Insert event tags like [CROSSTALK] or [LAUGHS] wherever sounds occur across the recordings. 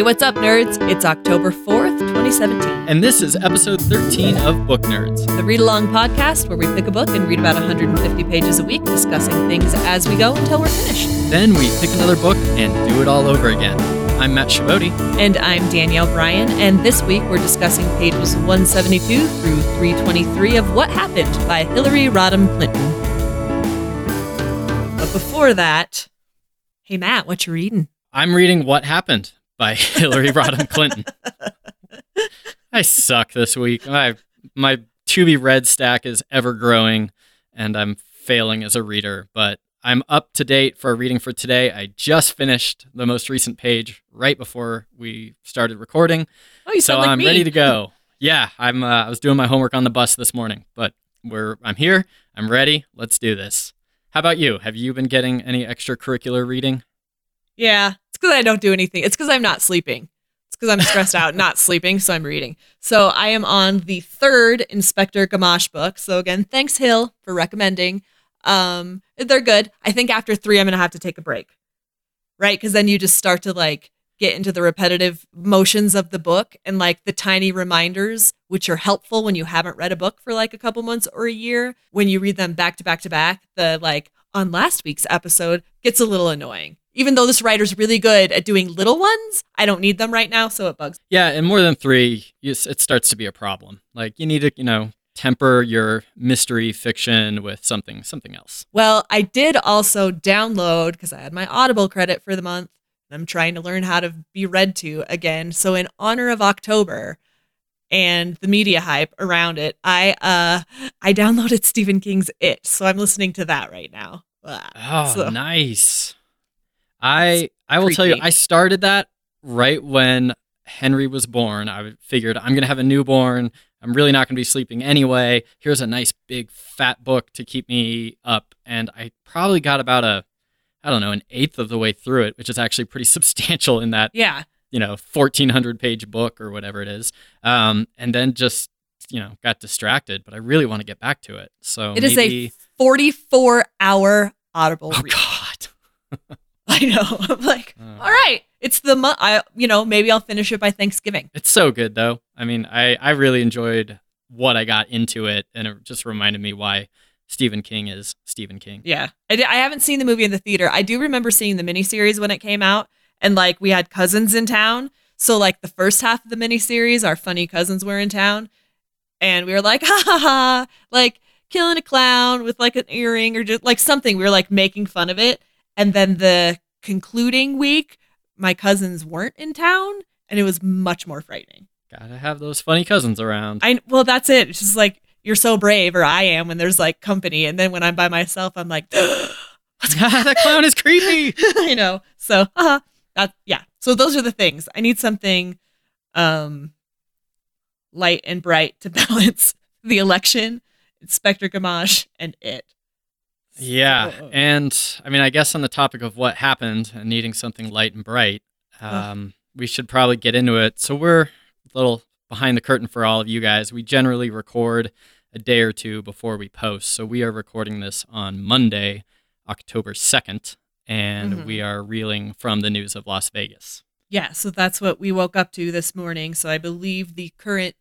Hey, what's up, nerds? It's October 4th, 2017. And this is episode 13 of Book Nerds. The read along podcast where we pick a book and read about 150 pages a week, discussing things as we go until we're finished. Then we pick another book and do it all over again. I'm Matt Shavoti. And I'm Danielle Bryan, and this week we're discussing pages 172 through 323 of What Happened by Hillary Rodham Clinton. But before that, hey, Matt, what you reading? I'm reading What Happened by [LAUGHS] Hillary Rodham Clinton. I suck this week. My my to be read stack is ever growing, and I'm failing as a reader. But I'm up to date for a reading for today. I just finished the most recent page right before we started recording, Oh, you so sound like I'm me. ready to go. [LAUGHS] Yeah, I'm. Uh, I was doing my homework on the bus this morning, but we're. I'm here. I'm ready. Let's do this. How about you? Have you been getting any extracurricular reading? Yeah, because I don't do anything. It's because I'm not sleeping. It's because I'm stressed out, not [LAUGHS] sleeping, so I'm reading. So I am on the third Inspector Gamache book. So again, thanks Hill for recommending. Um, they're good. I think after three, I'm gonna have to take a break, right? Because then you just start to like get into the repetitive motions of the book and like the tiny reminders, which are helpful when you haven't read a book for like a couple months or a year. When you read them back to back to back, the like on last week's episode gets a little annoying. Even though this writer's really good at doing little ones, I don't need them right now, so it bugs. Yeah, and more than three, it starts to be a problem. Like you need to, you know, temper your mystery fiction with something, something else. Well, I did also download because I had my Audible credit for the month. and I'm trying to learn how to be read to again. So in honor of October and the media hype around it, I uh I downloaded Stephen King's It. So I'm listening to that right now. Oh, So- nice. I I will tell you. I started that right when Henry was born. I figured I'm gonna have a newborn. I'm really not gonna be sleeping anyway. Here's a nice big fat book to keep me up, and I probably got about a I don't know an eighth of the way through it, which is actually pretty [LAUGHS] substantial in that Yeah. you know 1400 page book or whatever it is um, and then just you know got distracted but i really want to get back to it so It is maybe, a 44 hour Audible oh read. god [LAUGHS] [LAUGHS] I know. [LAUGHS] I'm like, Oh. all right. It's the month. I, you know, maybe I'll finish it by Thanksgiving. it's so good though i mean i i really enjoyed what i got into it and it just reminded me why stephen king is stephen king Yeah. I, I haven't seen the movie in the theater. I do remember seeing the miniseries when it came out. And like we had cousins in town. So like the first half of the miniseries, our funny cousins were in town. And we were like, ha ha ha, like killing a clown with like an earring or just like something. We were like making fun of it. And then the concluding week, my cousins weren't in town and it was much more frightening. gotta have those funny cousins around I well, that's it. It's just like you're so brave, or I am when there's like company, and then when I'm by myself, I'm like, [GASPS] [LAUGHS] that clown is creepy [LAUGHS] I know. So, uh-huh. that yeah. So those are the things. I need something, um, light and bright to [LAUGHS] balance the election, Inspector Gamache, and it. Yeah So- and i mean i guess on the topic of what happened and needing something light and bright um, we should probably get into it so we're a little behind the curtain for all of you guys we generally record a day or two before we post so we are recording this on monday october 2nd and Mhm. we are reeling from the news of las vegas Yeah, so that's what we woke up to this morning. So I believe the current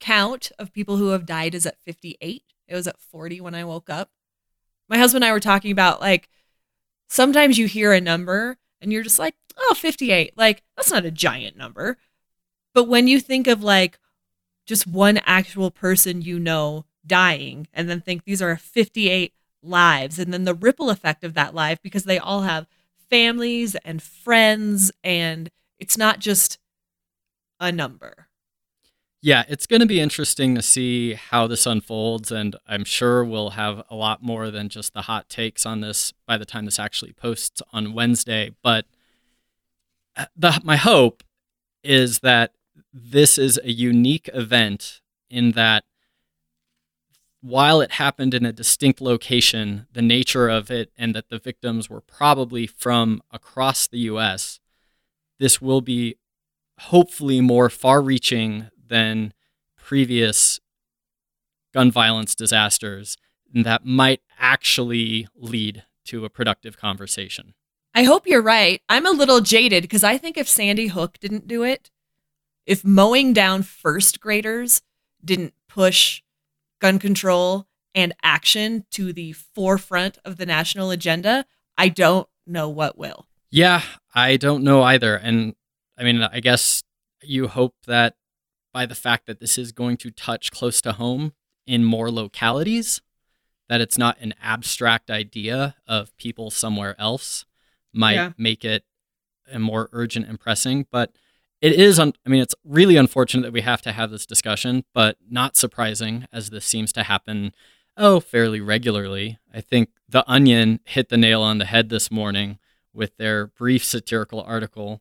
count of people who have died is at 58. It was at 40 when I woke up. My husband and I were talking about like sometimes you hear a number and you're just like, oh, 58. Like, that's not a giant number. But when you think of like just one actual person you know dying and then think these are 58 lives and then the ripple effect of that life because they all have families and friends and it's not just a number. Yeah, it's going to be interesting to see how this unfolds, and I'm sure we'll have a lot more than just the hot takes on this by the time this actually posts on Wednesday. But uh, the, my hope is that this is a unique event in that while it happened in a distinct location, the nature of it, and that the victims were probably from across the U.S., this will be hopefully more far reaching than previous gun violence disasters that might actually lead to a productive conversation. I hope you're right. I'm a little jaded because I think if Sandy Hook didn't do it, if mowing down first graders didn't push gun control and action to the forefront of the national agenda, I don't know what will. Yeah, I don't know either. And I mean, I guess you hope that by the fact that this is going to touch close to home in more localities, that it's not an abstract idea of people somewhere else might yeah. make it a more urgent and pressing. But it is, un- I mean, it's really unfortunate that we have to have this discussion, but not surprising as this seems to happen, oh, fairly regularly. I think The Onion hit the nail on the head this morning with their brief satirical article.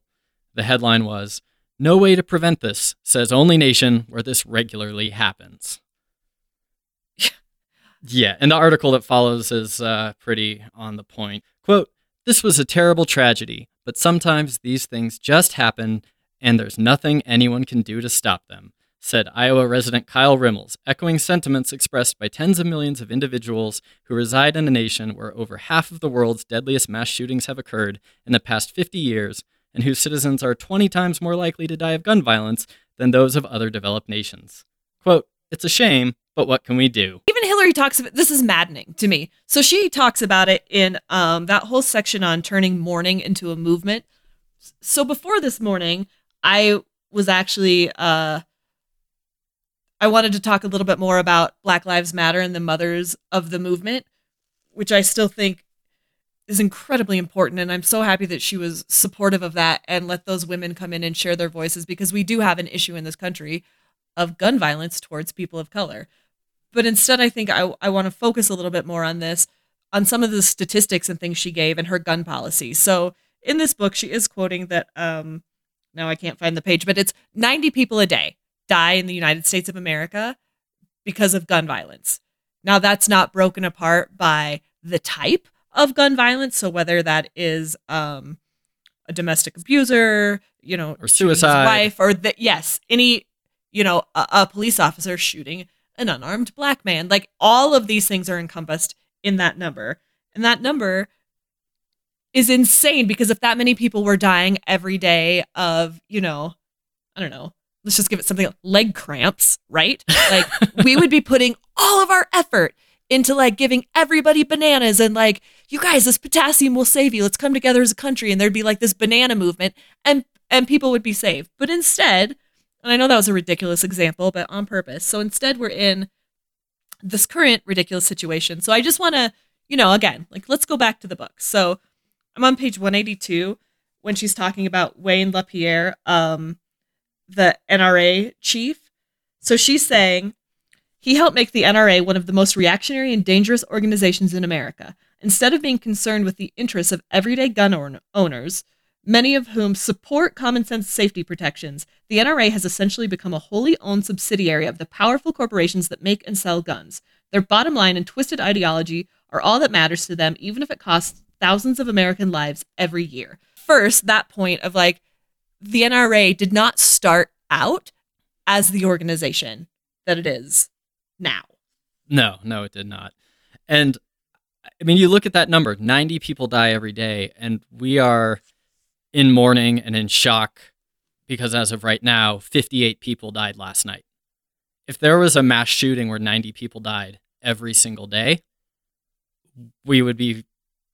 The headline was, No way to prevent this, says only nation where this regularly happens. [LAUGHS] yeah, and the article that follows is uh, pretty on the point. Quote, this was a terrible tragedy, but sometimes these things just happen and there's nothing anyone can do to stop them, said Iowa resident Kyle Rimmels, echoing sentiments expressed by tens of millions of individuals who reside in a nation where over half of the world's deadliest mass shootings have occurred in the past 50 years and whose citizens are 20 times more likely to die of gun violence than those of other developed nations. Quote, it's a shame, but what can we do? Even Hillary talks about it. this is maddening to me. So she talks about it in um, that whole section on turning mourning into a movement. So before this morning, I was actually uh, I wanted to talk a little bit more about Black Lives Matter and the mothers of the movement, which I still think is incredibly important and I'm so happy that she was supportive of that and let those women come in and share their voices because we do have an issue in this country of gun violence towards people of color. But instead, I think I, I want to focus a little bit more on this, on some of the statistics and things she gave and her gun policy. So in this book, she is quoting that, um, now I can't find the page, but it's 90 people a day die in the United States of America because of gun violence. Now, that's not broken apart by the type of gun violence. So whether that is um, a domestic abuser, you know, or suicide, wife, or that yes, any you know, a, a police officer shooting an unarmed black man. Like all of these things are encompassed in that number. And that number is insane because if that many people were dying every day of, you know, I don't know, let's just give it something like leg cramps, right? Like we would be putting all of our effort into like giving everybody bananas and like, you guys, this potassium will save you. Let's come together as a country. And there'd be like this banana movement and and people would be saved. But instead, and I know that was a ridiculous example, but on purpose. So instead, we're in this current ridiculous situation. So I just want to, you know, again, like let's go back to the book. So I'm on page 182 when she's talking about Wayne LaPierre, um, the NRA chief. So she's saying he helped make the NRA one of the most reactionary and dangerous organizations in America. Instead of being concerned with the interests of everyday gun owners, many of whom support common sense safety protections, the NRA has essentially become a wholly owned subsidiary of the powerful corporations that make and sell guns. Their bottom line and twisted ideology are all that matters to them, even if it costs thousands of American lives every year. First, that point of like, the NRA did not start out as the organization that it is now. No, no, it did not. And I mean, you look at that number 90 people die every day, and we are in mourning and in shock because as of right now, 58 people died last night. If there was a mass shooting where 90 people died every single day, we would be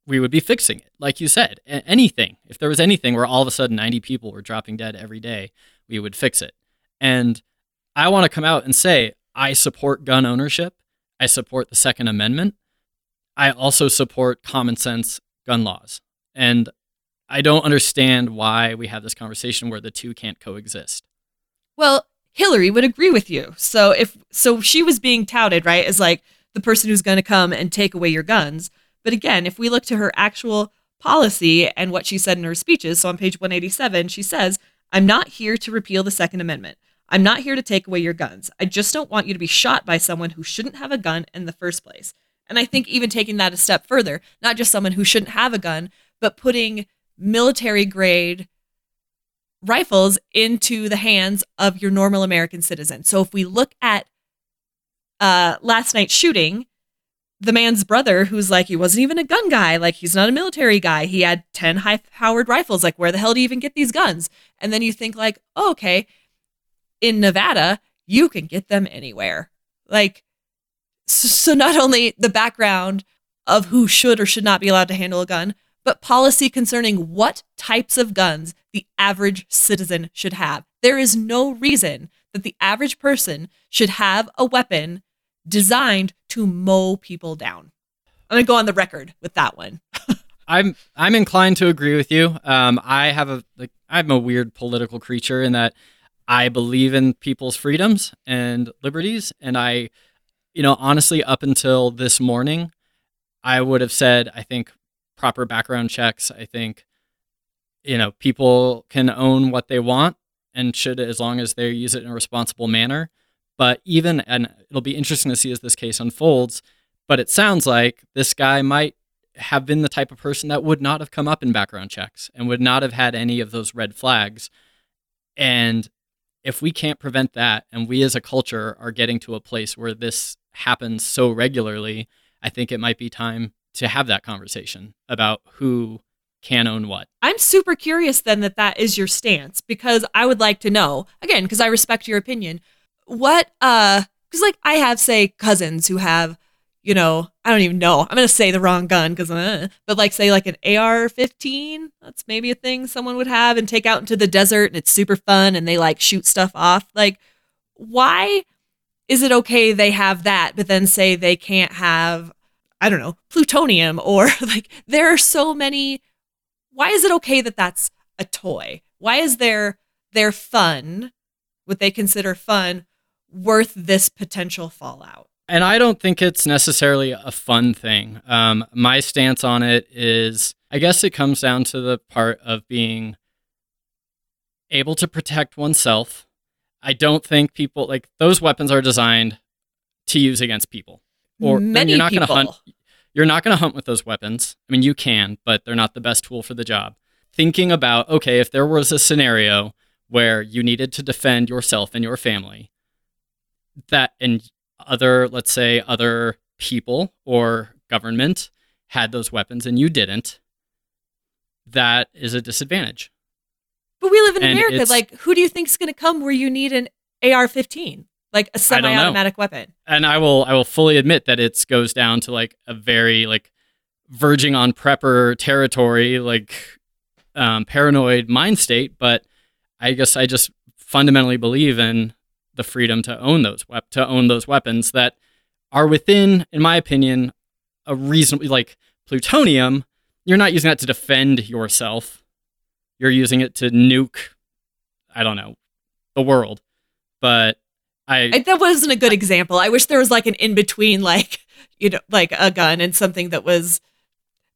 we would be fixing it. Like you said, anything. If there was anything where all of a sudden 90 people were dropping dead every day, we would fix it. And I want to come out and say I support gun ownership. I support the Second Amendment. I also support common sense gun laws. And I don't understand why we have this conversation where the two can't coexist. Well, Hillary would agree with you. So if so she was being touted, right, as like the person who's going to come and take away your guns. But again, if we look to her actual policy and what she said in her speeches, so on page 187, she says, "I'm not here to repeal the second amendment. I'm not here to take away your guns. I just don't want you to be shot by someone who shouldn't have a gun in the first place." And I think even taking that a step further, not just someone who shouldn't have a gun, but putting military grade rifles into the hands of your normal American citizen. So if we look at uh, last night's shooting, the man's brother who's like he wasn't even a gun guy like he's not a military guy he had 10 high powered rifles like where the hell do you even get these guns and then you think like oh, okay in nevada you can get them anywhere like so not only the background of who should or should not be allowed to handle a gun but policy concerning what types of guns the average citizen should have there is no reason that the average person should have a weapon designed to mow people down. I'm gonna go on the record with that one. [LAUGHS] I'm I'm inclined to agree with you. Um, I have a like I'm a weird political creature in that I believe in people's freedoms and liberties, and I, you know, honestly, up until this morning, I would have said I think proper background checks. I think, you know, people can own what they want and should as long as they use it in a responsible manner. But even, and it'll be interesting to see as this case unfolds, but it sounds like this guy might have been the type of person that would not have come up in background checks and would not have had any of those red flags. And if we can't prevent that, and we as a culture are getting to a place where this happens so regularly, I think it might be time to have that conversation about who can own what. I'm super curious then that that is your stance because I would like to know, again, because I respect your opinion, what uh because like i have say cousins who have you know i don't even know. I'm gonna say the wrong gun because uh, but like say like an ar-15 that's maybe a thing someone would have and take out into the desert and it's super fun and they like shoot stuff off. Like why is it okay they have that but then say they can't have i don't know plutonium or [LAUGHS] like there are so many why is it okay that that's a toy? Why is their, their fun what they consider fun worth this potential fallout. And I don't think it's necessarily a fun thing. Um, my stance on it is I guess it comes down to the part of being able to protect oneself. I don't think people like those weapons are designed to use against people. Or Many you're not going to hunt you're not going to hunt with those weapons. I mean, you can, but they're not the best tool for the job. Thinking about, okay, if there was a scenario where you needed to defend yourself and your family, that and other let's say other people or government had those weapons and you didn't that is a disadvantage. But we live in and america like who do you think is going to come where you need an ar-15 like a semi-automatic weapon? And i will i will fully admit that it goes down to like a very like verging on prepper territory like um, paranoid mind state but i guess i just fundamentally believe in the freedom to own those to own those weapons that are within, in my opinion, a reasonably like plutonium. You're not using that to defend yourself. You're using it to nuke. I don't know the world, but I, I that wasn't a good example. I wish there was like an in between, like you know, like a gun and something that was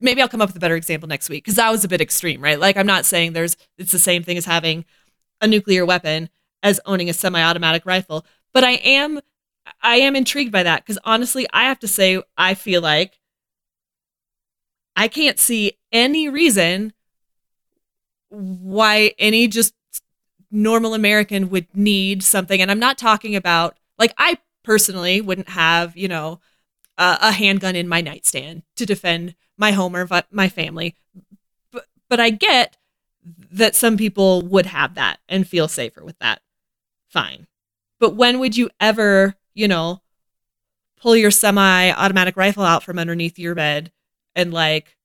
maybe I'll come up with a better example next week because that was a bit extreme, right? Like I'm not saying there's it's the same thing as having a nuclear weapon, as owning a semi-automatic rifle. But I am I am intrigued by that because honestly, I have to say I feel like I can't see any reason why any just normal American would need something. And I'm not talking about like I personally wouldn't have, you know, a, a handgun in my nightstand to defend my home or my family. But but I get that some people would have that and feel safer with that fine. But when would you ever, you know, pull your semi automatic rifle out from underneath your bed and like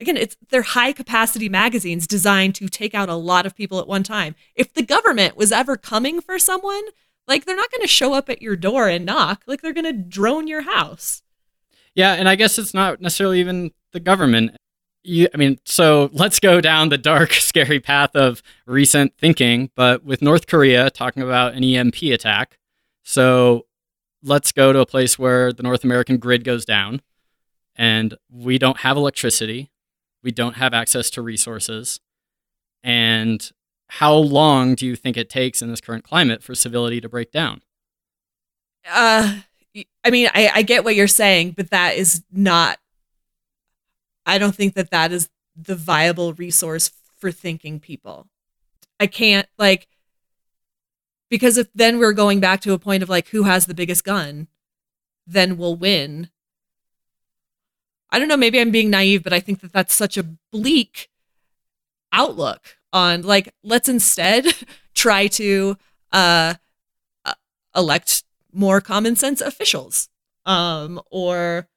again it's they're high capacity magazines designed to take out a lot of people at one time. If the government was ever coming for someone like they're not going to show up at your door and knock. Like they're going to drone your house. Yeah and i guess it's not necessarily even the government you, I mean, so let's go down the dark, [LAUGHS] scary path of recent thinking, but with North Korea talking about an EMP attack. So let's go to a place where the North American grid goes down and we don't have electricity, we don't have access to resources. And how long do you think it takes in this current climate for civility to break down? Uh, I mean, I, I get what you're saying, but that is not I don't think that that is the viable resource for thinking people. I can't like because if then we're going back to a point of like who has the biggest gun, then we'll win. I don't know, maybe I'm being naive, but I think that that's such a bleak outlook on like let's instead [LAUGHS] try to uh, uh, elect more common sense officials um, or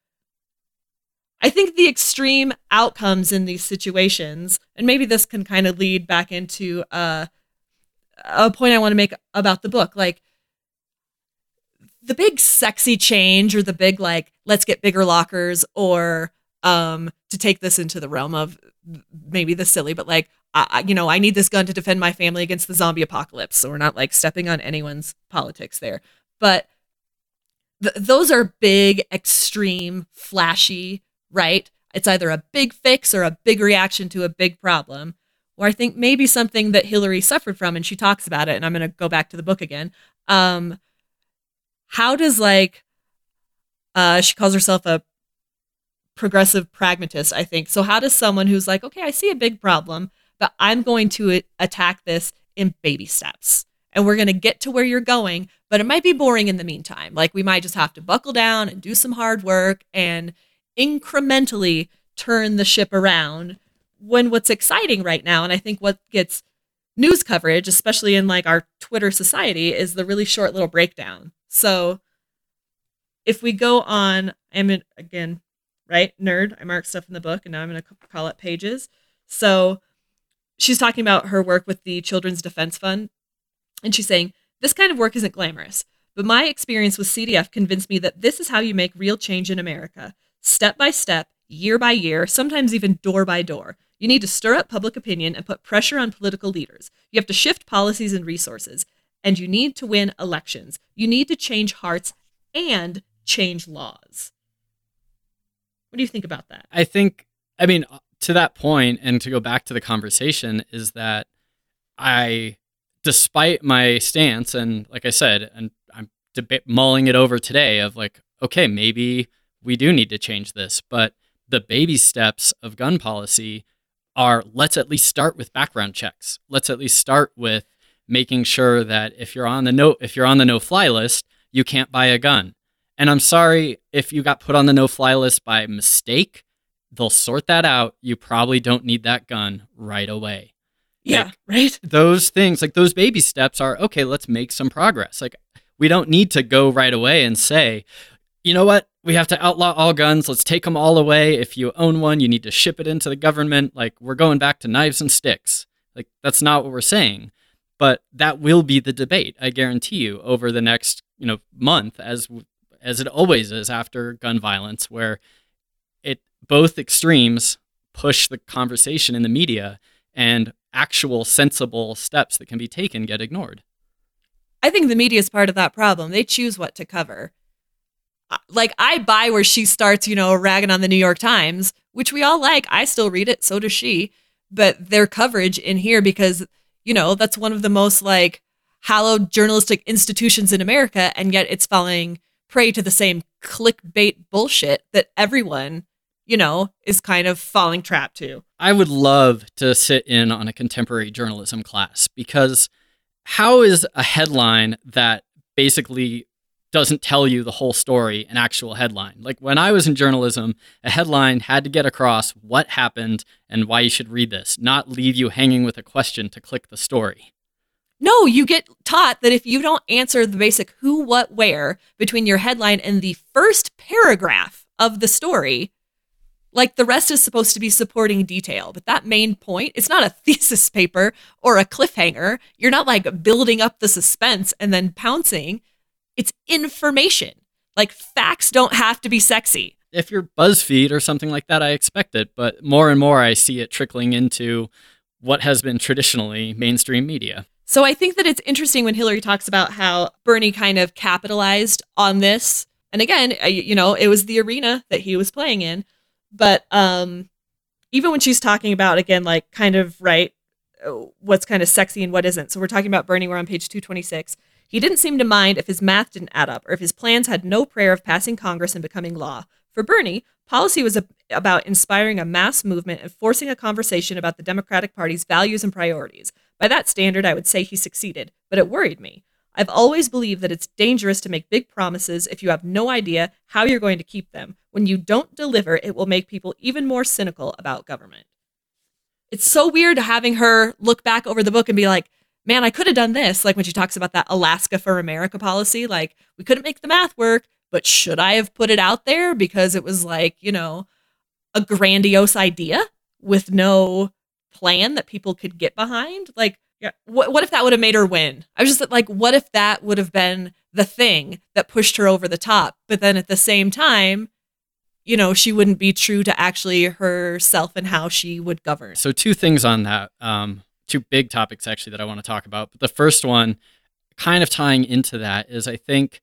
I think the extreme outcomes in these situations, and maybe this can kind of lead back into uh, a point I want to make about the book. Like the big sexy change, or the big like let's get bigger lockers, or um, to take this into the realm of maybe the silly, but like I, you know, I need this gun to defend my family against the zombie apocalypse. So we're not like stepping on anyone's politics there, but th- those are big, extreme, flashy right? It's either a big fix or a big reaction to a big problem. Or I think maybe something that Hillary suffered from, and she talks about it, and I'm going to go back to the book again. Um, how does like, uh, she calls herself a progressive pragmatist, I think. So, how does someone who's like, okay, I see a big problem, but I'm going to attack this in baby steps? And we're going to get to where you're going, but it might be boring in the meantime. Like, we might just have to buckle down and do some hard work and incrementally turn the ship around. When what's exciting right now and i think what gets news coverage especially in like our twitter society is the really short little breakdown. So if we go on i'm in, again right nerd i mark stuff in the book and now i'm going to call it pages. So she's talking about her work with the children's defense fund and she's saying this kind of work isn't glamorous but my experience with cdf convinced me that this is how you make real change in america step by step, year by year, sometimes even door by door. You need to stir up public opinion and put pressure on political leaders. You have to shift policies and resources. And you need to win elections. You need to change hearts and change laws. What do you think about that? I think, I mean, to that point, and to go back to the conversation, is that I, despite my stance, and like I said, and I'm deb- mulling it over today of like, okay, maybe we do need to change this. But the baby steps of gun policy are let's at least start with background checks. Let's at least start with making sure that if you're on the no if you're on the no fly list, you can't buy a gun. And I'm sorry if you got put on the no fly list by mistake, they'll sort that out. You probably don't need that gun right away. Yeah, like, right? Those things, like those baby steps are okay, let's make some progress. Like we don't need to go right away and say, you know what? We have to outlaw all guns. Let's take them all away. If you own one, you need to ship it into the government. Like, we're going back to knives and sticks. Like, that's not what we're saying. But that will be the debate, I guarantee you, over the next, you know, month as as it always is after gun violence where it both extremes push the conversation in the media and actual sensible steps that can be taken get ignored. I think the media is part of that problem. They choose what to cover like I buy where she starts, you know, ragging on the New York Times, which we all like. I still read it, so does she. But their coverage in here because, you know, that's one of the most like hallowed journalistic institutions in America, and yet it's falling prey to the same clickbait bullshit that everyone, you know, is kind of falling trap to. I would love to sit in on a contemporary journalism class because how is a headline that basically doesn't tell you the whole story an actual headline. Like when I was in journalism, a headline had to get across what happened and why you should read this, not leave you hanging with a question to click the story. No, you get taught that if you don't answer the basic who, what, where between your headline and the first paragraph of the story, like the rest is supposed to be supporting detail. But that main point, it's not a [LAUGHS] thesis paper or a cliffhanger. You're not like building up the suspense and then pouncing it's information. Like facts don't have to be sexy. If you're BuzzFeed or something like that, I expect it. But more and more, I see it trickling into what has been traditionally mainstream media. So I think that it's interesting when Hillary talks about how Bernie kind of capitalized on this. And again, you know, it was the arena that he was playing in. But um, even when she's talking about, again, like kind of, right, what's kind of sexy and what isn't. So we're talking about Bernie, we're on page 226. He didn't seem to mind if his math didn't add up or if his plans had no prayer of passing Congress and becoming law. For Bernie, policy was a- about inspiring a mass movement and forcing a conversation about the Democratic Party's values and priorities. By that standard, I would say he succeeded, but it worried me. I've always believed that it's dangerous to make big promises if you have no idea how you're going to keep them, when you don't deliver, it will make people even more cynical about government. It's so weird having her look back over the book and be like, man, I could have done this. Like when she talks about that Alaska for America policy, like we couldn't make the math work, but should I have put it out there because it was like, you know, a grandiose idea with no plan that people could get behind? Like, what, what if that would have made her win? I was just like, what if that would have been the thing that pushed her over the top? But then at the same time, you know, she wouldn't be true to actually herself and how she would govern. So, two things on that. Um, two big topics actually that I want to talk about. But the first one, kind of tying into that, is I think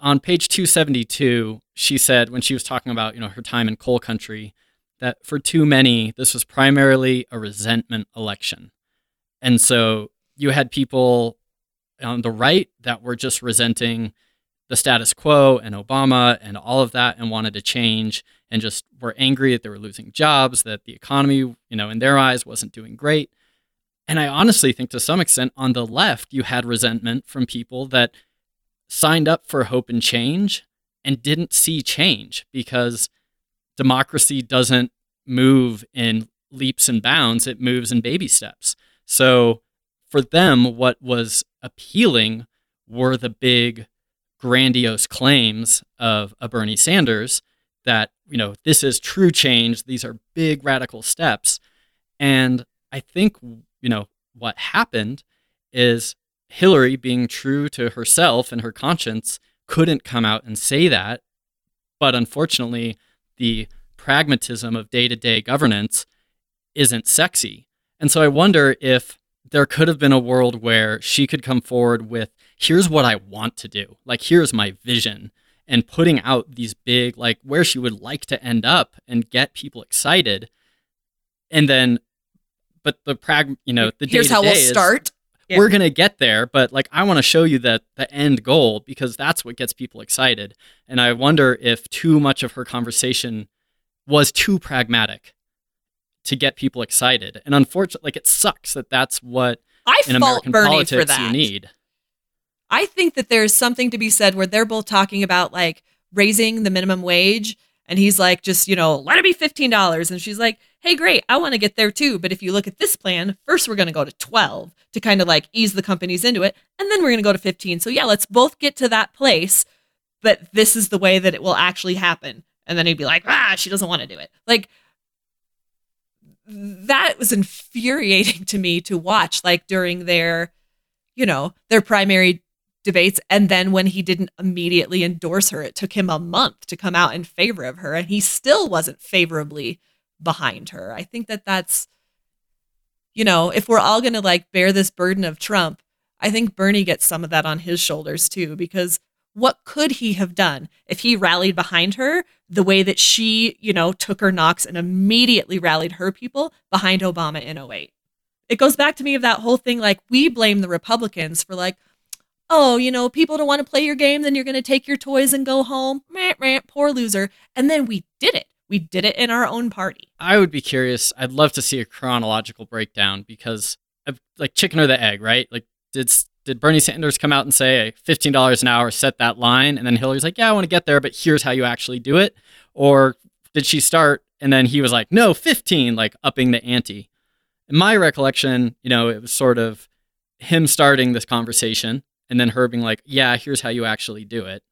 on page 272, she said when she was talking about, you know, her time in coal country, that for too many, this was primarily a resentment election. And so you had people on the right that were just resenting the status quo and Obama and all of that and wanted to change and just were angry that they were losing jobs, that the economy, you know, in their eyes wasn't doing great. And I honestly think to some extent on the left, you had resentment from people that signed up for hope and change and didn't see change because democracy doesn't move in leaps and bounds, it moves in baby steps. So for them, what was appealing were the big, grandiose claims of a Bernie Sanders that, you know, this is true change, these are big radical steps. And I think, you know, what happened is Hillary, being true to herself and her conscience, couldn't come out and say that. But unfortunately, the pragmatism of day to day governance isn't sexy. And so I wonder if there could have been a world where she could come forward with here's what I want to do. Like, here's my vision. And putting out these big, like, where she would like to end up and get people excited. And then, but the prag, you know, the here's how we'll is, start. Yeah. We're going to get there, but like I want to show you that the end goal because that's what gets people excited. And I wonder if too much of her conversation was too pragmatic to get people excited. And unfortunately, like it sucks that that's what I in American Bernie politics you need. I think that there's something to be said where they're both talking about like raising the minimum wage and he's like, just, you know, let it be $15. And she's like, hey, great, I want to get there too. But if you look at this plan, first we're going to go to 12 to kind of like ease the companies into it. And then we're going to go to 15. So yeah, let's both get to that place. But this is the way that it will actually happen. And then he'd be like, ah, she doesn't want to do it. Like, that was infuriating [LAUGHS] to me to watch, like during their, you know, their primary debates. And then when he didn't immediately endorse her, it took him a month to come out in favor of her. And he still wasn't favorably behind her. I think that that's, you know, if we're all going to like bear this burden of Trump, I think Bernie gets some of that on his shoulders too, because what could he have done if he rallied behind her the way that she, you know, took her knocks and immediately rallied her people behind Obama in 08? It goes back to me of that whole thing like we blame the Republicans for like, oh, you know, people don't want to play your game, then you're going to take your toys and go home. Rant, rant, poor loser. And then we did it. We did it in our own party. I would be curious. I'd love to see a chronological breakdown because, of, like, chicken or the egg, right? Like, did did Bernie Sanders come out and say fifteen dollars an hour, set that line, and then Hillary's like, yeah, I want to get there, but here's how you actually do it, or did she start and then he was like, no, fifteen, like upping the ante? In my recollection, you know, it was sort of him starting this conversation and then her being like, yeah, here's how you actually do it.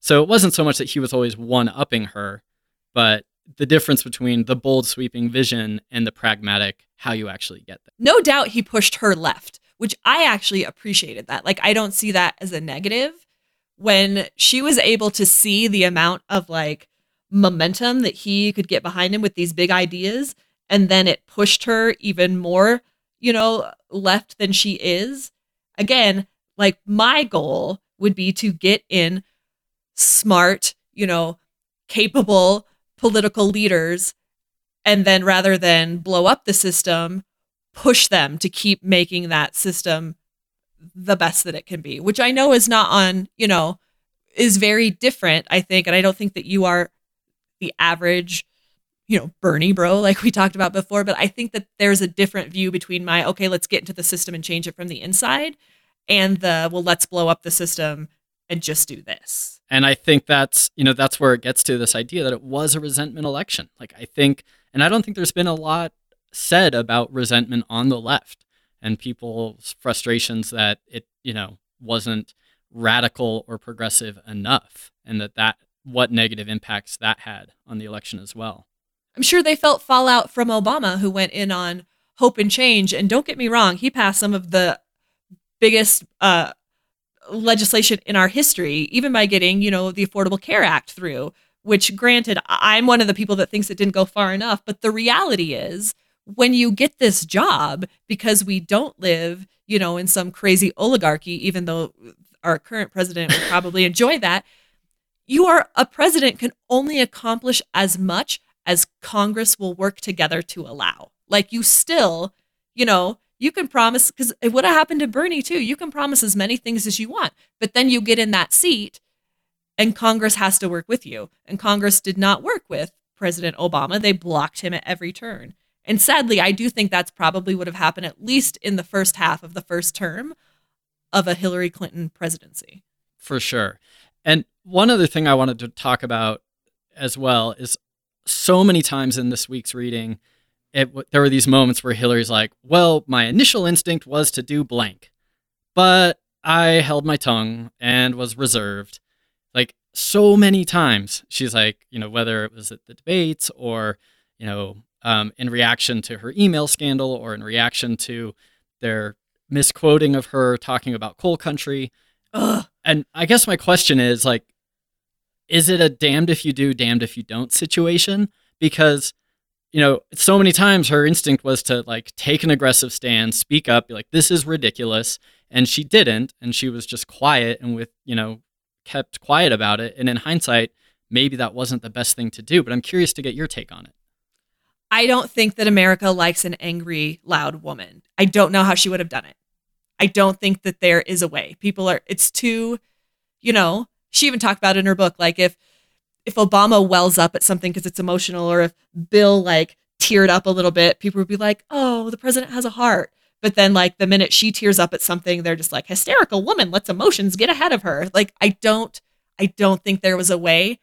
So it wasn't so much that he was always one upping her, but the difference between the bold sweeping vision and the pragmatic how you actually get there. No doubt he pushed her left, which I actually appreciated that. Like I don't see that as a negative when she was able to see the amount of like momentum that he could get behind him with these big ideas and then it pushed her even more, you know, left than she is. Again, like my goal would be to get in smart, you know, capable political leaders and then rather than blow up the system, push them to keep making that system the best that it can be, which I know is not on, you know, is very different, I think. And I don't think that you are the average, you know, Bernie bro, like we talked about before. But I think that there's a different view between my, okay, let's get into the system and change it from the inside and the well let's blow up the system and just do this And I think that's, you know, that's where it gets to this idea that it was a resentment election. Like I think and I don't think there's been a lot said about resentment on the left and people's frustrations that it, you know, wasn't radical or progressive enough and that that what negative impacts that had on the election as well. I'm sure they felt fallout from Obama, who went in on hope and change. And don't get me wrong, he passed some of the biggest uh, legislation in our history, even by getting, you know, the Affordable Care Act through, which granted, I'm one of the people that thinks it didn't go far enough. But the reality is, when you get this job, because we don't live, you know, in some crazy oligarchy, even though our current president would probably enjoy that, you are a president can only accomplish as much as Congress will work together to allow. Like you still, you know, you can promise because it would have happened to Bernie too. You can promise as many things as you want, but then you get in that seat and Congress has to work with you. And Congress did not work with President Obama. They blocked him at every turn. And sadly, I do think that's probably would have happened at least in the first half of the first term of a Hillary Clinton presidency. For sure. And one other thing I wanted to talk about as well is so many times in this week's reading, it, there were these moments where Hillary's like, well, my initial instinct was to do blank, but I held my tongue and was reserved. Like so many times, she's like, you know, whether it was at the debates or, you know, um, in reaction to her email scandal or in reaction to their misquoting of her talking about coal country. Ugh. And I guess my question is like, is it a damned if you do, damned if you don't situation? Because, you know, so many times her instinct was to like take an aggressive stand, speak up, be like, this is ridiculous. And she didn't. And she was just quiet and with, you know, kept quiet about it. And in hindsight, maybe that wasn't the best thing to do. But I'm curious to get your take on it. I don't think that America likes an angry, loud woman. I don't know how she would have done it. I don't think that there is a way. People are, it's too, you know, she even talked about in her book, like if, if Obama wells up at something because it's emotional, or if Bill like teared up a little bit, people would be like, oh, the president has a heart. But then, like, the minute she tears up at something, they're just like, hysterical woman, let's emotions get ahead of her. Like, I don't, I don't think there was a way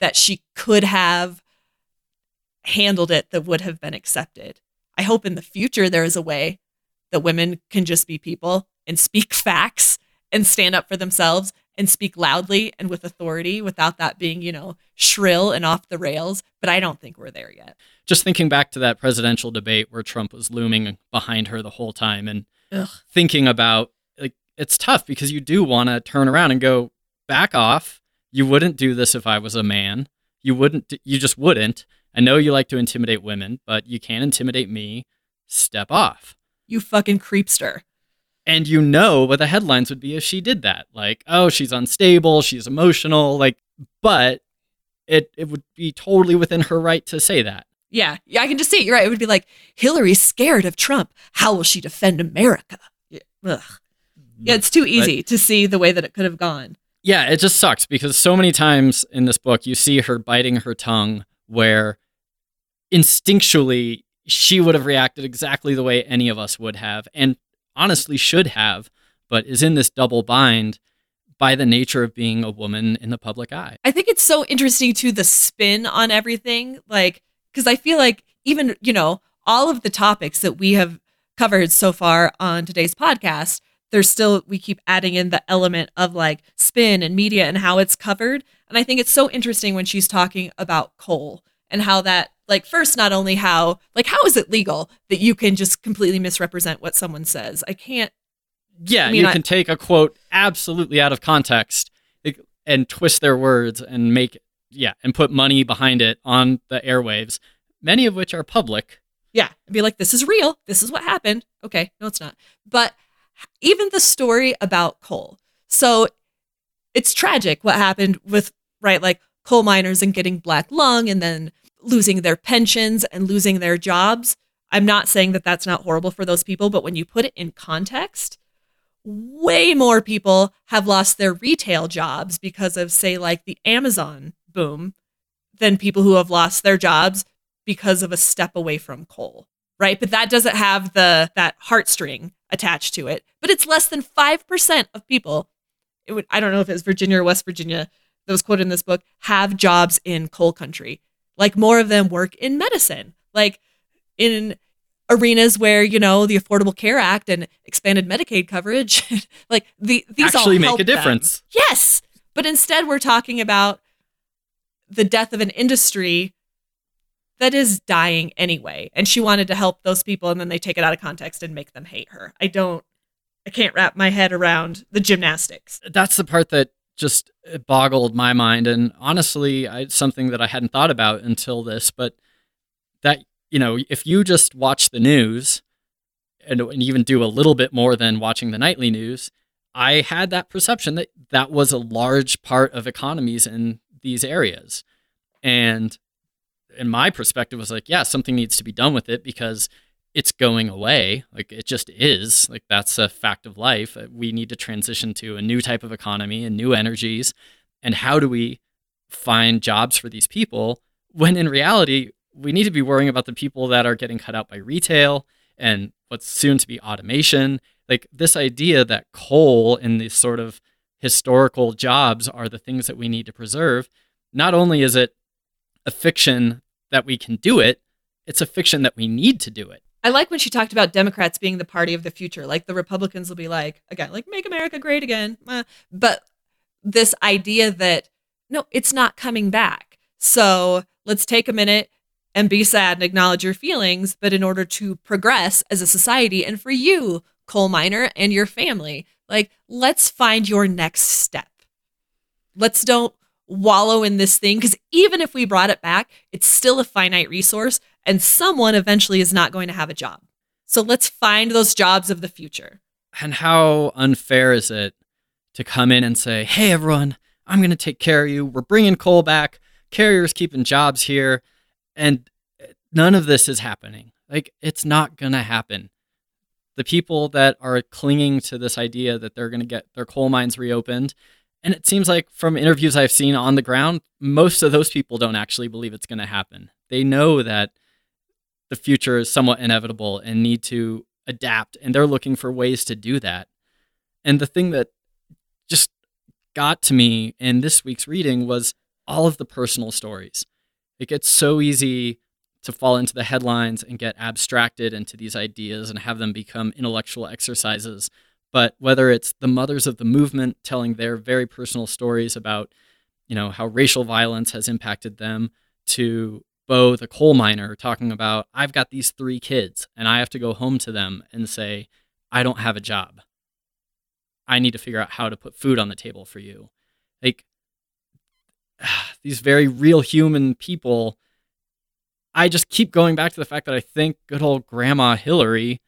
that she could have handled it that would have been accepted. I hope in the future there is a way that women can just be people and speak facts and stand up for themselves and speak loudly and with authority without that being, you know, shrill and off the rails. But I don't think we're there yet. Just thinking back to that presidential debate where Trump was looming behind her the whole time and Ugh. thinking about like it's tough because you do want to turn around and go back off. You wouldn't do this if I was a man. You wouldn't you just wouldn't. I know you like to intimidate women, but you can't intimidate me. Step off. You fucking creepster. And you know what the headlines would be if she did that. Like, oh, she's unstable, she's emotional, like but it it would be totally within her right to say that. Yeah, yeah, I can just see it. You're right. It would be like Hillary's scared of Trump. How will she defend America? Yeah, ugh. yeah it's too easy but, to see the way that it could have gone. Yeah, it just sucks because so many times in this book you see her biting her tongue where instinctually she would have reacted exactly the way any of us would have and honestly should have, but is in this double bind by the nature of being a woman in the public eye. I think it's so interesting to the spin on everything like cuz I feel like even, you know, all of the topics that we have covered so far on today's podcast, there's still we keep adding in the element of like spin and media and how it's covered. And I think it's so interesting when she's talking about coal and how that like first not only how like how is it legal that you can just completely misrepresent what someone says? I can't yeah I mean, you I, can take a quote absolutely out of context and twist their words and make yeah and put money behind it on the airwaves many of which are public. Yeah and be like this is real. This is what happened. Okay no it's not. But even the story about coal. So it's tragic what happened with right like coal miners and getting black lung and then losing their pensions and losing their jobs. I'm not saying that that's not horrible for those people, but when you put it in context, way more people have lost their retail jobs because of, say, like the Amazon boom than people who have lost their jobs because of a step away from coal. Right. But that doesn't have the that heartstring attached to it. But it's less than 5% of people. It would I don't know if it's Virginia or West Virginia that was quoted in this book have jobs in coal country. Like more of them work in medicine, like in arenas where you know the Affordable Care Act and expanded Medicaid coverage, [LAUGHS] like the these Actually all make a them. difference. Yes, but instead we're talking about the death of an industry that is dying anyway, and she wanted to help those people, and then they take it out of context and make them hate her. I don't. I can't wrap my head around the gymnastics. That's the part that just boggled my mind, and honestly, I, it's something that I hadn't thought about until this. But that you know, if you just watch the news and, and even do a little bit more than watching the nightly news, I had that perception that that was a large part of economies in these areas. And in my perspective was like, yeah, something needs to be done with it because it's going away. Like it just is. Like that's a fact of life. Uh, We need to transition to a new type of economy and new energies. And how do we find jobs for these people when in reality, we need to be worrying about the people that are getting cut out by retail and what's soon to be automation. Like this idea that coal and these sort of historical jobs are the things that we need to preserve. Not only is it a fiction that we can do it, it's a fiction that we need to do it. I like when she talked about Democrats being the party of the future. Like the Republicans will be like, again, like make America great again. But this idea that no, it's not coming back. So let's take a minute and be sad and acknowledge your feelings. But in order to progress as a society and for you, coal miner, and your family, like let's find your next step. Let's don't wallow in this thing because even if we brought it back, it's still a finite resource and someone eventually is not going to have a job. So let's find those jobs of the future. And how unfair is it to come in and say, hey, everyone, I'm going to take care of you. We're bringing coal back. Carrier's keeping jobs here. And none of this is happening. Like, it's not going to happen. The people that are clinging to this idea that they're going to get their coal mines reopened, and it seems like from interviews I've seen on the ground, most of those people don't actually believe it's going to happen. They know that the future is somewhat inevitable and need to adapt, and they're looking for ways to do that. And the thing that just got to me in this week's reading was all of the personal stories. It gets so easy to fall into the headlines and get abstracted into these ideas and have them become intellectual exercises. But whether it's the mothers of the movement telling their very personal stories about, you know, how racial violence has impacted them, to Bo, the coal miner, talking about, I've got these three kids and I have to go home to them and say, I don't have a job. I need to figure out how to put food on the table for you. Like [SIGHS] these very real human people. I just keep going back to the fact that I think good old Grandma Hillary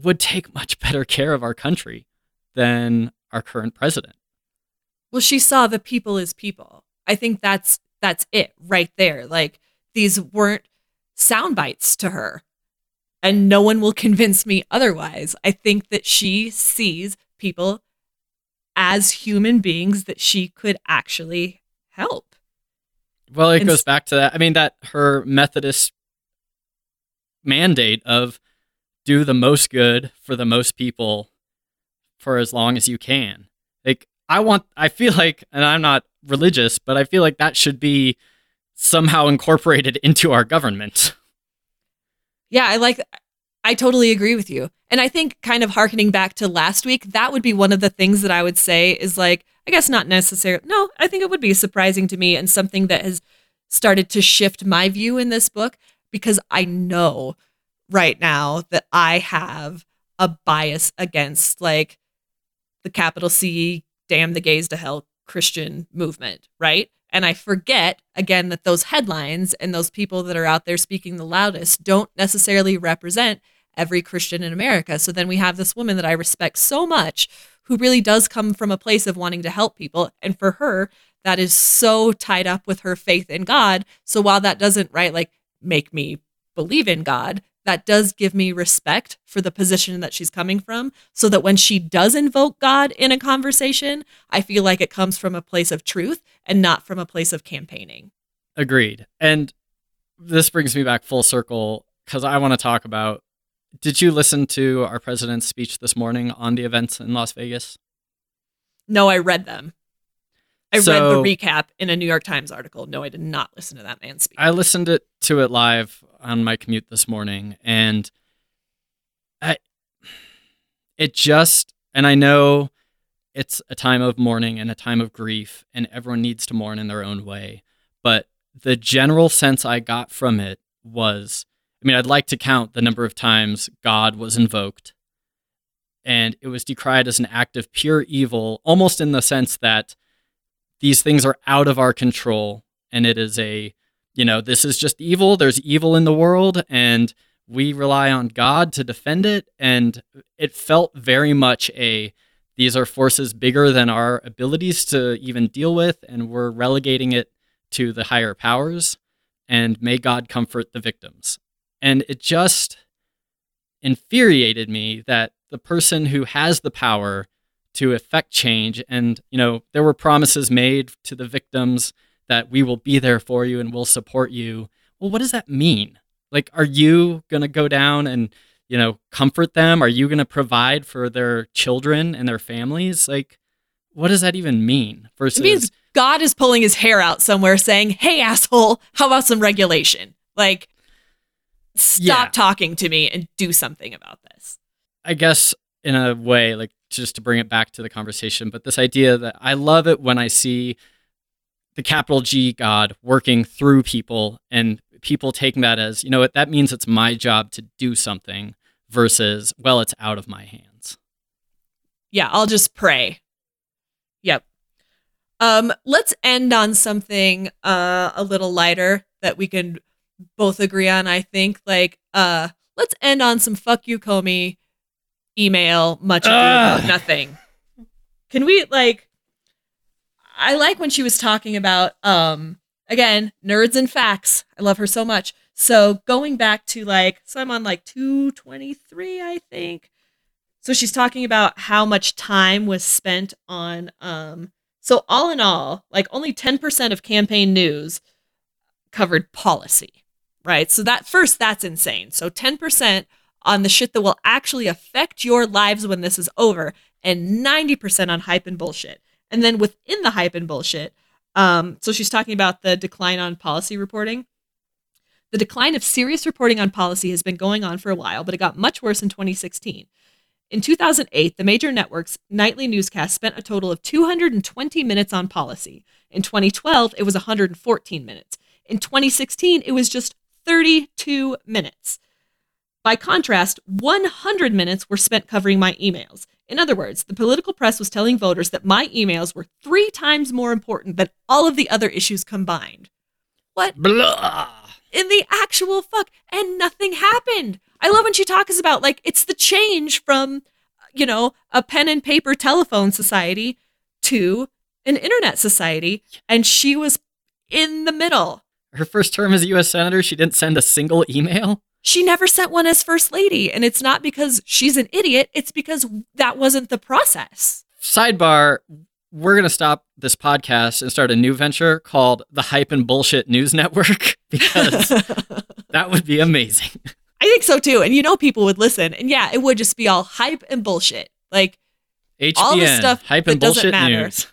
would take much [LAUGHS] better care of our country than our current president. Well, she saw the people as people. I think that's that's it right there. Like these weren't sound bites to her. And no one will [LAUGHS] convince me otherwise. I think that she sees people as human beings that she could actually help. Well, it And goes back to that. I mean, that her Methodist mandate of do the most good for the most people for as long as you can. Like, I want, I feel [LAUGHS] like, and I'm not religious, but I feel like that should be somehow incorporated into our government. [LAUGHS] Yeah, I like I totally agree with you. And I think kind of harkening back to last week, that would be one of the things that I would say is like, I guess not necessarily. No, I think it would be surprising to me and something that has started to shift my view in this book because I know right now that I have a bias against like the capital C, damn the gays to hell Christian movement, right? And I forget again that those headlines and those people that are out there speaking the loudest don't necessarily represent every Christian in America. So then we have this woman that I respect so much who really does come from a place of wanting to help people. And for her, that is so tied up with her faith in God. So while that doesn't, right, like make me believe in God, that does give me respect for the position that she's coming from. So that when she does invoke God in a conversation, I feel like it comes from a place of truth and not from a place of campaigning. Agreed. And this brings me back full circle because I want to talk about. Did you listen to our president's speech this morning on the events in Las Vegas? No, I read them. I So- read the recap in a New York Times article. No, I did not listen to that man speak. I listened it, to it live on my commute this morning, and I, it just, and I know it's a time of mourning and a time of grief, and everyone needs to mourn in their own way. But the general sense I got from it was, I mean, I'd like to count the number of times God was invoked, and it was decried as an act of pure evil, almost in the sense that these things are out of our control, and it is a you know, this is just evil. There's evil in the world, and we rely on God to defend it. And it felt very much a these are forces bigger than our abilities to even deal with, and we're relegating it to the higher powers. And may God comfort the victims. And it just infuriated me that the person who has the power to effect change, and, you know, there were promises made to the victims that we will be there for you and we'll support you. Well, what does that mean? Like, are you going to go down and, you know, comfort them? Are you going to provide for their children and their families? Like, what does that even mean? Versus, It means God is pulling his hair out somewhere saying, Hey, asshole, how about some regulation? Like, stop Yeah. talking to me and do something about this. I guess in a way, like just to bring it back to the conversation, but this idea that I love it when I see the capital G God working through people and people taking that as, you know what, that means it's my job to do something versus, well, it's out of my hands. Yeah, I'll just pray. Yep. Um, let's end on something uh a little lighter that we can both agree on, I think. Like, uh, let's end on some fuck you, Comey email, much ado about nothing. Can we like I like when she was talking about um again, nerds and facts. I love her so much. So going back to like so I'm on like 223, I think. So she's talking about how much time was spent on um so all in all, like only 10% of campaign news covered policy, right? So that first that's insane. So 10% on the shit that will actually affect your lives when this is over and 90% on hype and bullshit. And then within the hype and bullshit, um so she's talking about the decline on policy reporting. The decline of serious reporting on policy has been going on for a while, but it got much worse in 2016. In 2008, the major networks' nightly newscast spent a total of 220 minutes on policy. In 2012, it was 114 minutes. In 2016, it was just 32 minutes. By contrast, 100 minutes were spent covering my emails. In other words, the political press was telling voters that my emails were three times more important than all of the other issues combined. What Blah. in the actual fuck and nothing happened i love when she talks about like it's the change from you know a pen and paper telephone society to an internet society and she was in the middle Her first term as a U.S. Senator, she didn't send a single email. She never sent one as first lady and it's not because she's an idiot it's because that wasn't the process Sidebar, we're going to stop this podcast and start a new venture called the Hype and Bullshit News Network [LAUGHS] because [LAUGHS] that would be amazing. i think so too and you know people would listen and yeah it would just be all hype and bullshit like HBN, All the stuff Hype that and doesn't Bullshit matter. News.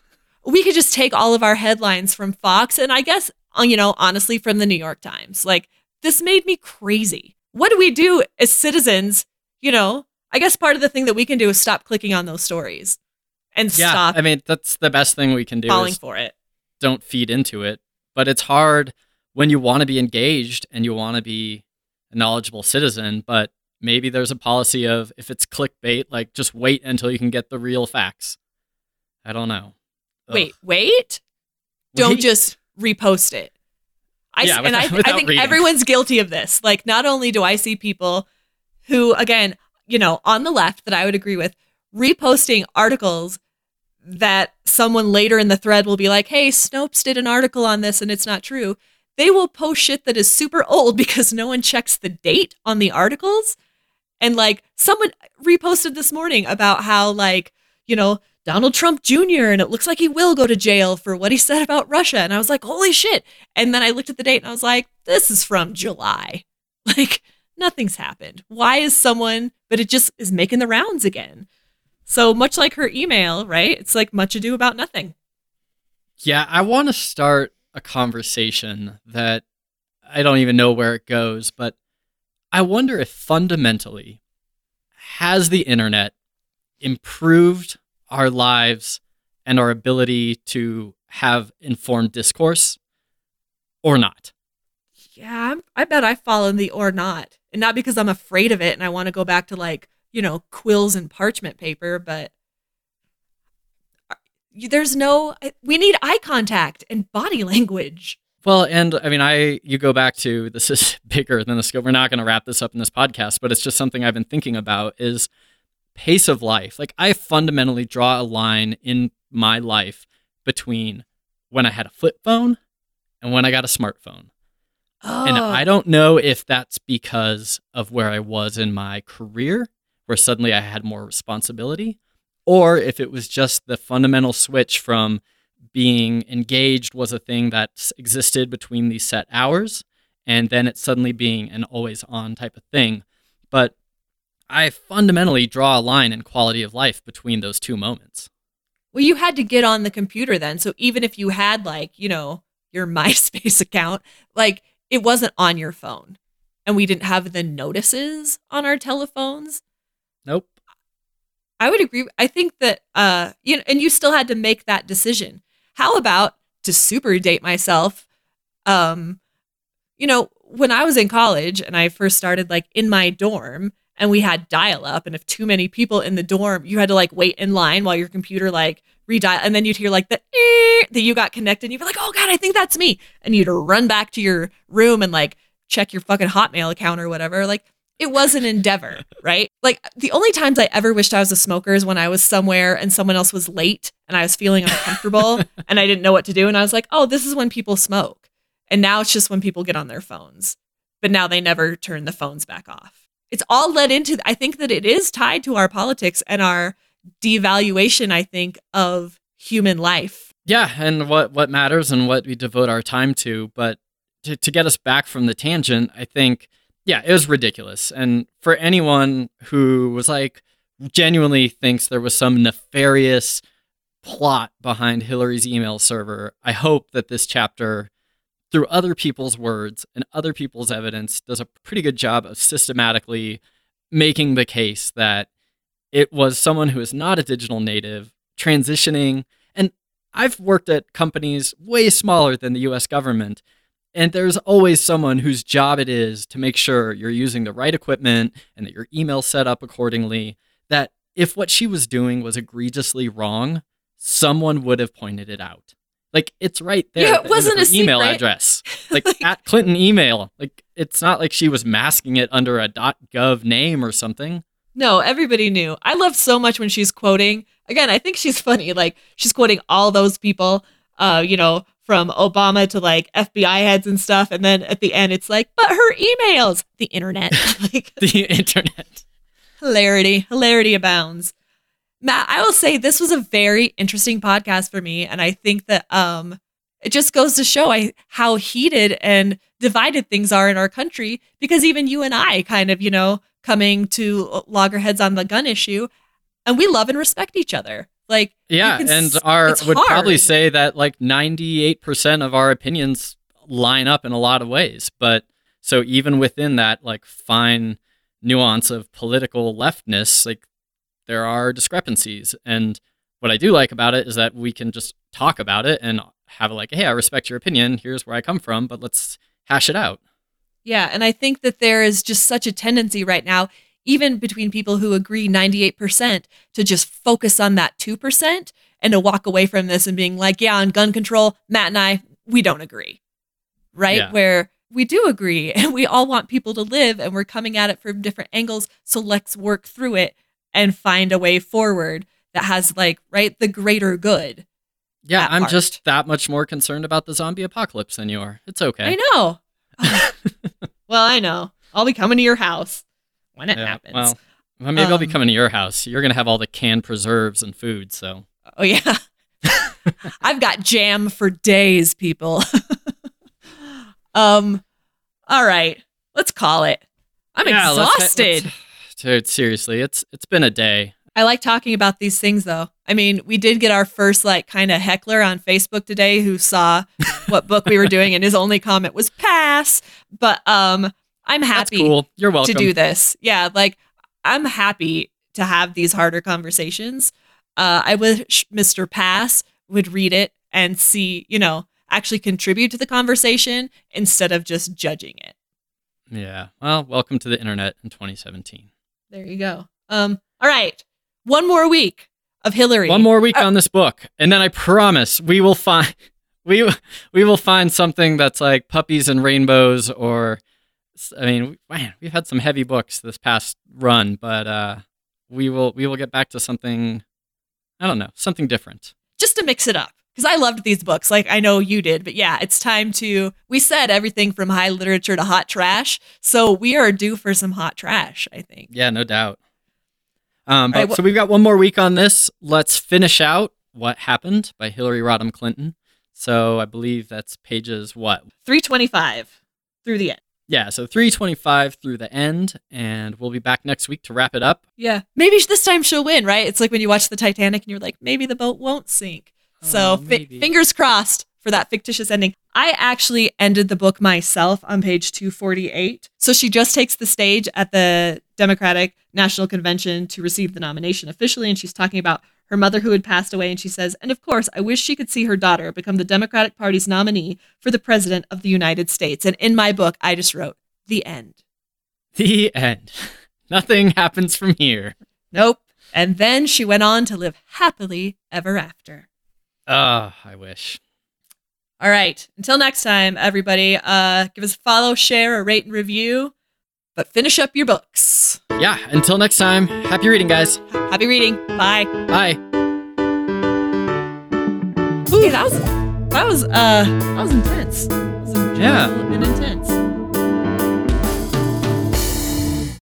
we could just take all of our headlines from Fox and I guess, uh, you know, honestly, from the New York Times. Like, this made me crazy. What do we do as citizens? You know, I guess part of the thing that we can do is stop clicking on those stories and Yeah, stop I mean that's the best thing we can do. falling Is for it. don't feed into it. But it's hard when you want to be engaged and you want to be a knowledgeable citizen. But maybe there's a policy of if it's clickbait, like just wait until you can get the real facts. I don't know. Ugh. Wait, wait. Don't Wait. just repost it. I, Yeah, and I, [LAUGHS] without- I without think reading. everyone's guilty of this. Like, not only do I see people who, again, you know, on the left that I would agree with, reposting articles that someone later in the thread will be like, hey, Snopes did an article on this and it's not true. They will post shit that is super old [LAUGHS] because no one checks the date on the articles. And like, someone reposted this morning about how, like, you know, Donald Trump Jr. and it looks like he will go to jail for what he said about Russia. And I was like, holy shit. And then I looked at the date and I was like, this is from July. [LAUGHS] Like, nothing's happened. Why is someone, but it just is making the rounds again. So much like her email, right? It's like much ado about nothing. Yeah, I want to start a conversation that I don't even know where it goes, but I wonder if fundamentally has the internet improved our lives and our ability to have informed discourse or not? Yeah, I'm, I bet I fall in the or not. And not because I'm afraid of it and I want to go back to like, you know, quills and parchment paper, but uh, there's no, we need eye contact and body [LAUGHS] language. Well, and I mean, I you go back to this is [LAUGHS] bigger than the scope. We're not going to wrap this up in this podcast, but it's just something I've been thinking about is pace of life. Like I fundamentally draw a line in my life between when I had a flip phone and when I got a smartphone. Oh. And I don't know if that's because of where I was in my career, where suddenly I had more responsibility, or if it was just the fundamental switch from being engaged was a thing that existed between these set hours and then it suddenly being an always on type of thing. But I fundamentally draw a line in quality of life between those two moments. Well, you had to get on the computer then. So even if you had like, you know, your [LAUGHS] MySpace account, like it wasn't on your phone. And we didn't have the notices on our telephones. Nope. I would agree. I think that uh you know, and you still had to make that decision. How about to super date myself? Um, you know, when I was in college and I first started like in my dorm and we had dial up, and if too many people in the dorm, you had to like wait in line while your computer like redial, and then you'd hear like the that you got connected, and you'd be like, oh god, I think that's me, and you'd run back to your room and like check your fucking Hotmail account or whatever. Like it was an endeavor, [LAUGHS] right? Like the only times I ever wished I was a smoker is when I was somewhere and someone else was late and I was feeling uncomfortable [LAUGHS] and I didn't know what to do. And I was like, oh, this is when people smoke. And now it's just when people get on their phones. But now they never turn the phones back off. It's all led into, I think that it is tied to our politics and our devaluation, I think, of human life. Yeah, and what what matters and what we devote our time to. But to, to get us back from the tangent, I think yeah, it was ridiculous. And for anyone who was like genuinely thinks there was some nefarious plot behind Hillary's email server, I hope that this chapter, through other people's words and other people's evidence, does a pretty good job of systematically making the case that it was someone who is not a digital native transitioning. And I've worked at companies way smaller than the US government and there's always someone whose job it is to make sure you're using the right equipment and that your email set up accordingly. That if what she was doing was egregiously wrong, someone would have pointed it out. Like it's right there. Yeah, it wasn't a email secret. address. Like, like [LAUGHS] at Clinton email. Like it's not like she was masking it under a .gov name or something. No, everybody knew. I love so much when she's quoting. Again, I think she's [LAUGHS] funny. Like she's quoting all those people. Uh, you know, from Obama to like FBI heads and stuff. And then at the end, it's like, but her emails, the internet. [LAUGHS] like, the internet. Hilarity, hilarity abounds. Matt, I will say this was a very interesting podcast for me. And I think that um, it just goes to show I, how heated and divided things are in our country because even you and I kind of, you know, coming to loggerheads on the gun issue and we love and respect each other. Like yeah, can and our would probably say that like ninety eight percent of our opinions line up in a lot of ways. But so even within that like fine nuance of political leftness, like there are discrepancies. And what I do like about it is that we can just talk about it and have like, hey, I respect your opinion. Here's where I come from, but let's hash it out. Yeah, and I think that there is just such a tendency right now, even between people who agree 98%, to just focus on that 2% and to walk away from this and being like, yeah, on gun control, Matt and I, we don't agree. Right? Yeah. Where we do agree [LAUGHS] and we all want people to live and we're coming at it from different angles. So let's work through it and find a way forward that has, like, right, the greater good. Yeah, I'm part. just that much more concerned about the zombie apocalypse than you are. It's okay. I know. [LAUGHS] [LAUGHS] well, I know. I'll be coming to your house when it Yeah, happens. Well, maybe I'll be Um, coming to your house. You're gonna have all the canned preserves and food. So Oh yeah. [LAUGHS] I've got jam for days, people. um all right. Let's call it. I'm Yeah, let's- exhausted. let's- dude, seriously, it's it's been a day. I like talking about these things though. I mean, we did get our first like kind of heckler on Facebook today who saw [LAUGHS] what book we were doing and his only comment was pass. But um I'm That's happy cool. You're welcome. to do this. Yeah, like I'm happy to have these harder conversations. Uh I wish Mr. Pass would read it and see, you know, actually contribute to the conversation instead of just judging it. Yeah. Well, welcome to the internet in 2017. There you go. Um all right. One more week of Hillary. One more week Uh, on this book, and then I promise we will find [LAUGHS] we we will find something that's like puppies and rainbows, or I mean, man, we've had some heavy books this past run, but uh, we will we will get back to something. I don't know, something different. just to mix it up because I loved these books, like I know you did. But yeah, it's time to. We said everything from high literature to hot trash, so we are due for some hot trash. I think. Yeah, no doubt. Um, but, right, so we've got one more week on this. Let's finish out what happened by Hillary Rodham Clinton. So I believe that's pages what Three twenty-five through the end. Yeah, so 325 through the end, and we'll be back next week to wrap it up. Yeah, maybe this time she'll win. Right? It's like when you watch the Titanic and you're like, maybe the boat won't sink. So Oh, fi- fingers crossed for that fictitious ending. I actually ended the book myself on page 248. So she just takes the stage at the Democratic National Convention to receive the nomination officially. And she's talking about her mother who had passed away. And she says, And of course, I wish she could see her daughter become the Democratic Party's nominee for the President of the United States. And in my book, I just wrote, The end. The end. [LAUGHS] Nothing happens from here. Nope. And then she went on to live happily ever after. Ah, I wish. All right. Until next time, everybody, uh, give us a follow, share, a rate, and review. But finish up your books. Yeah, until next time, happy reading, guys. Happy reading. Bye. Bye. Hey, that was that was uh that was intense. That was Yeah. and intense.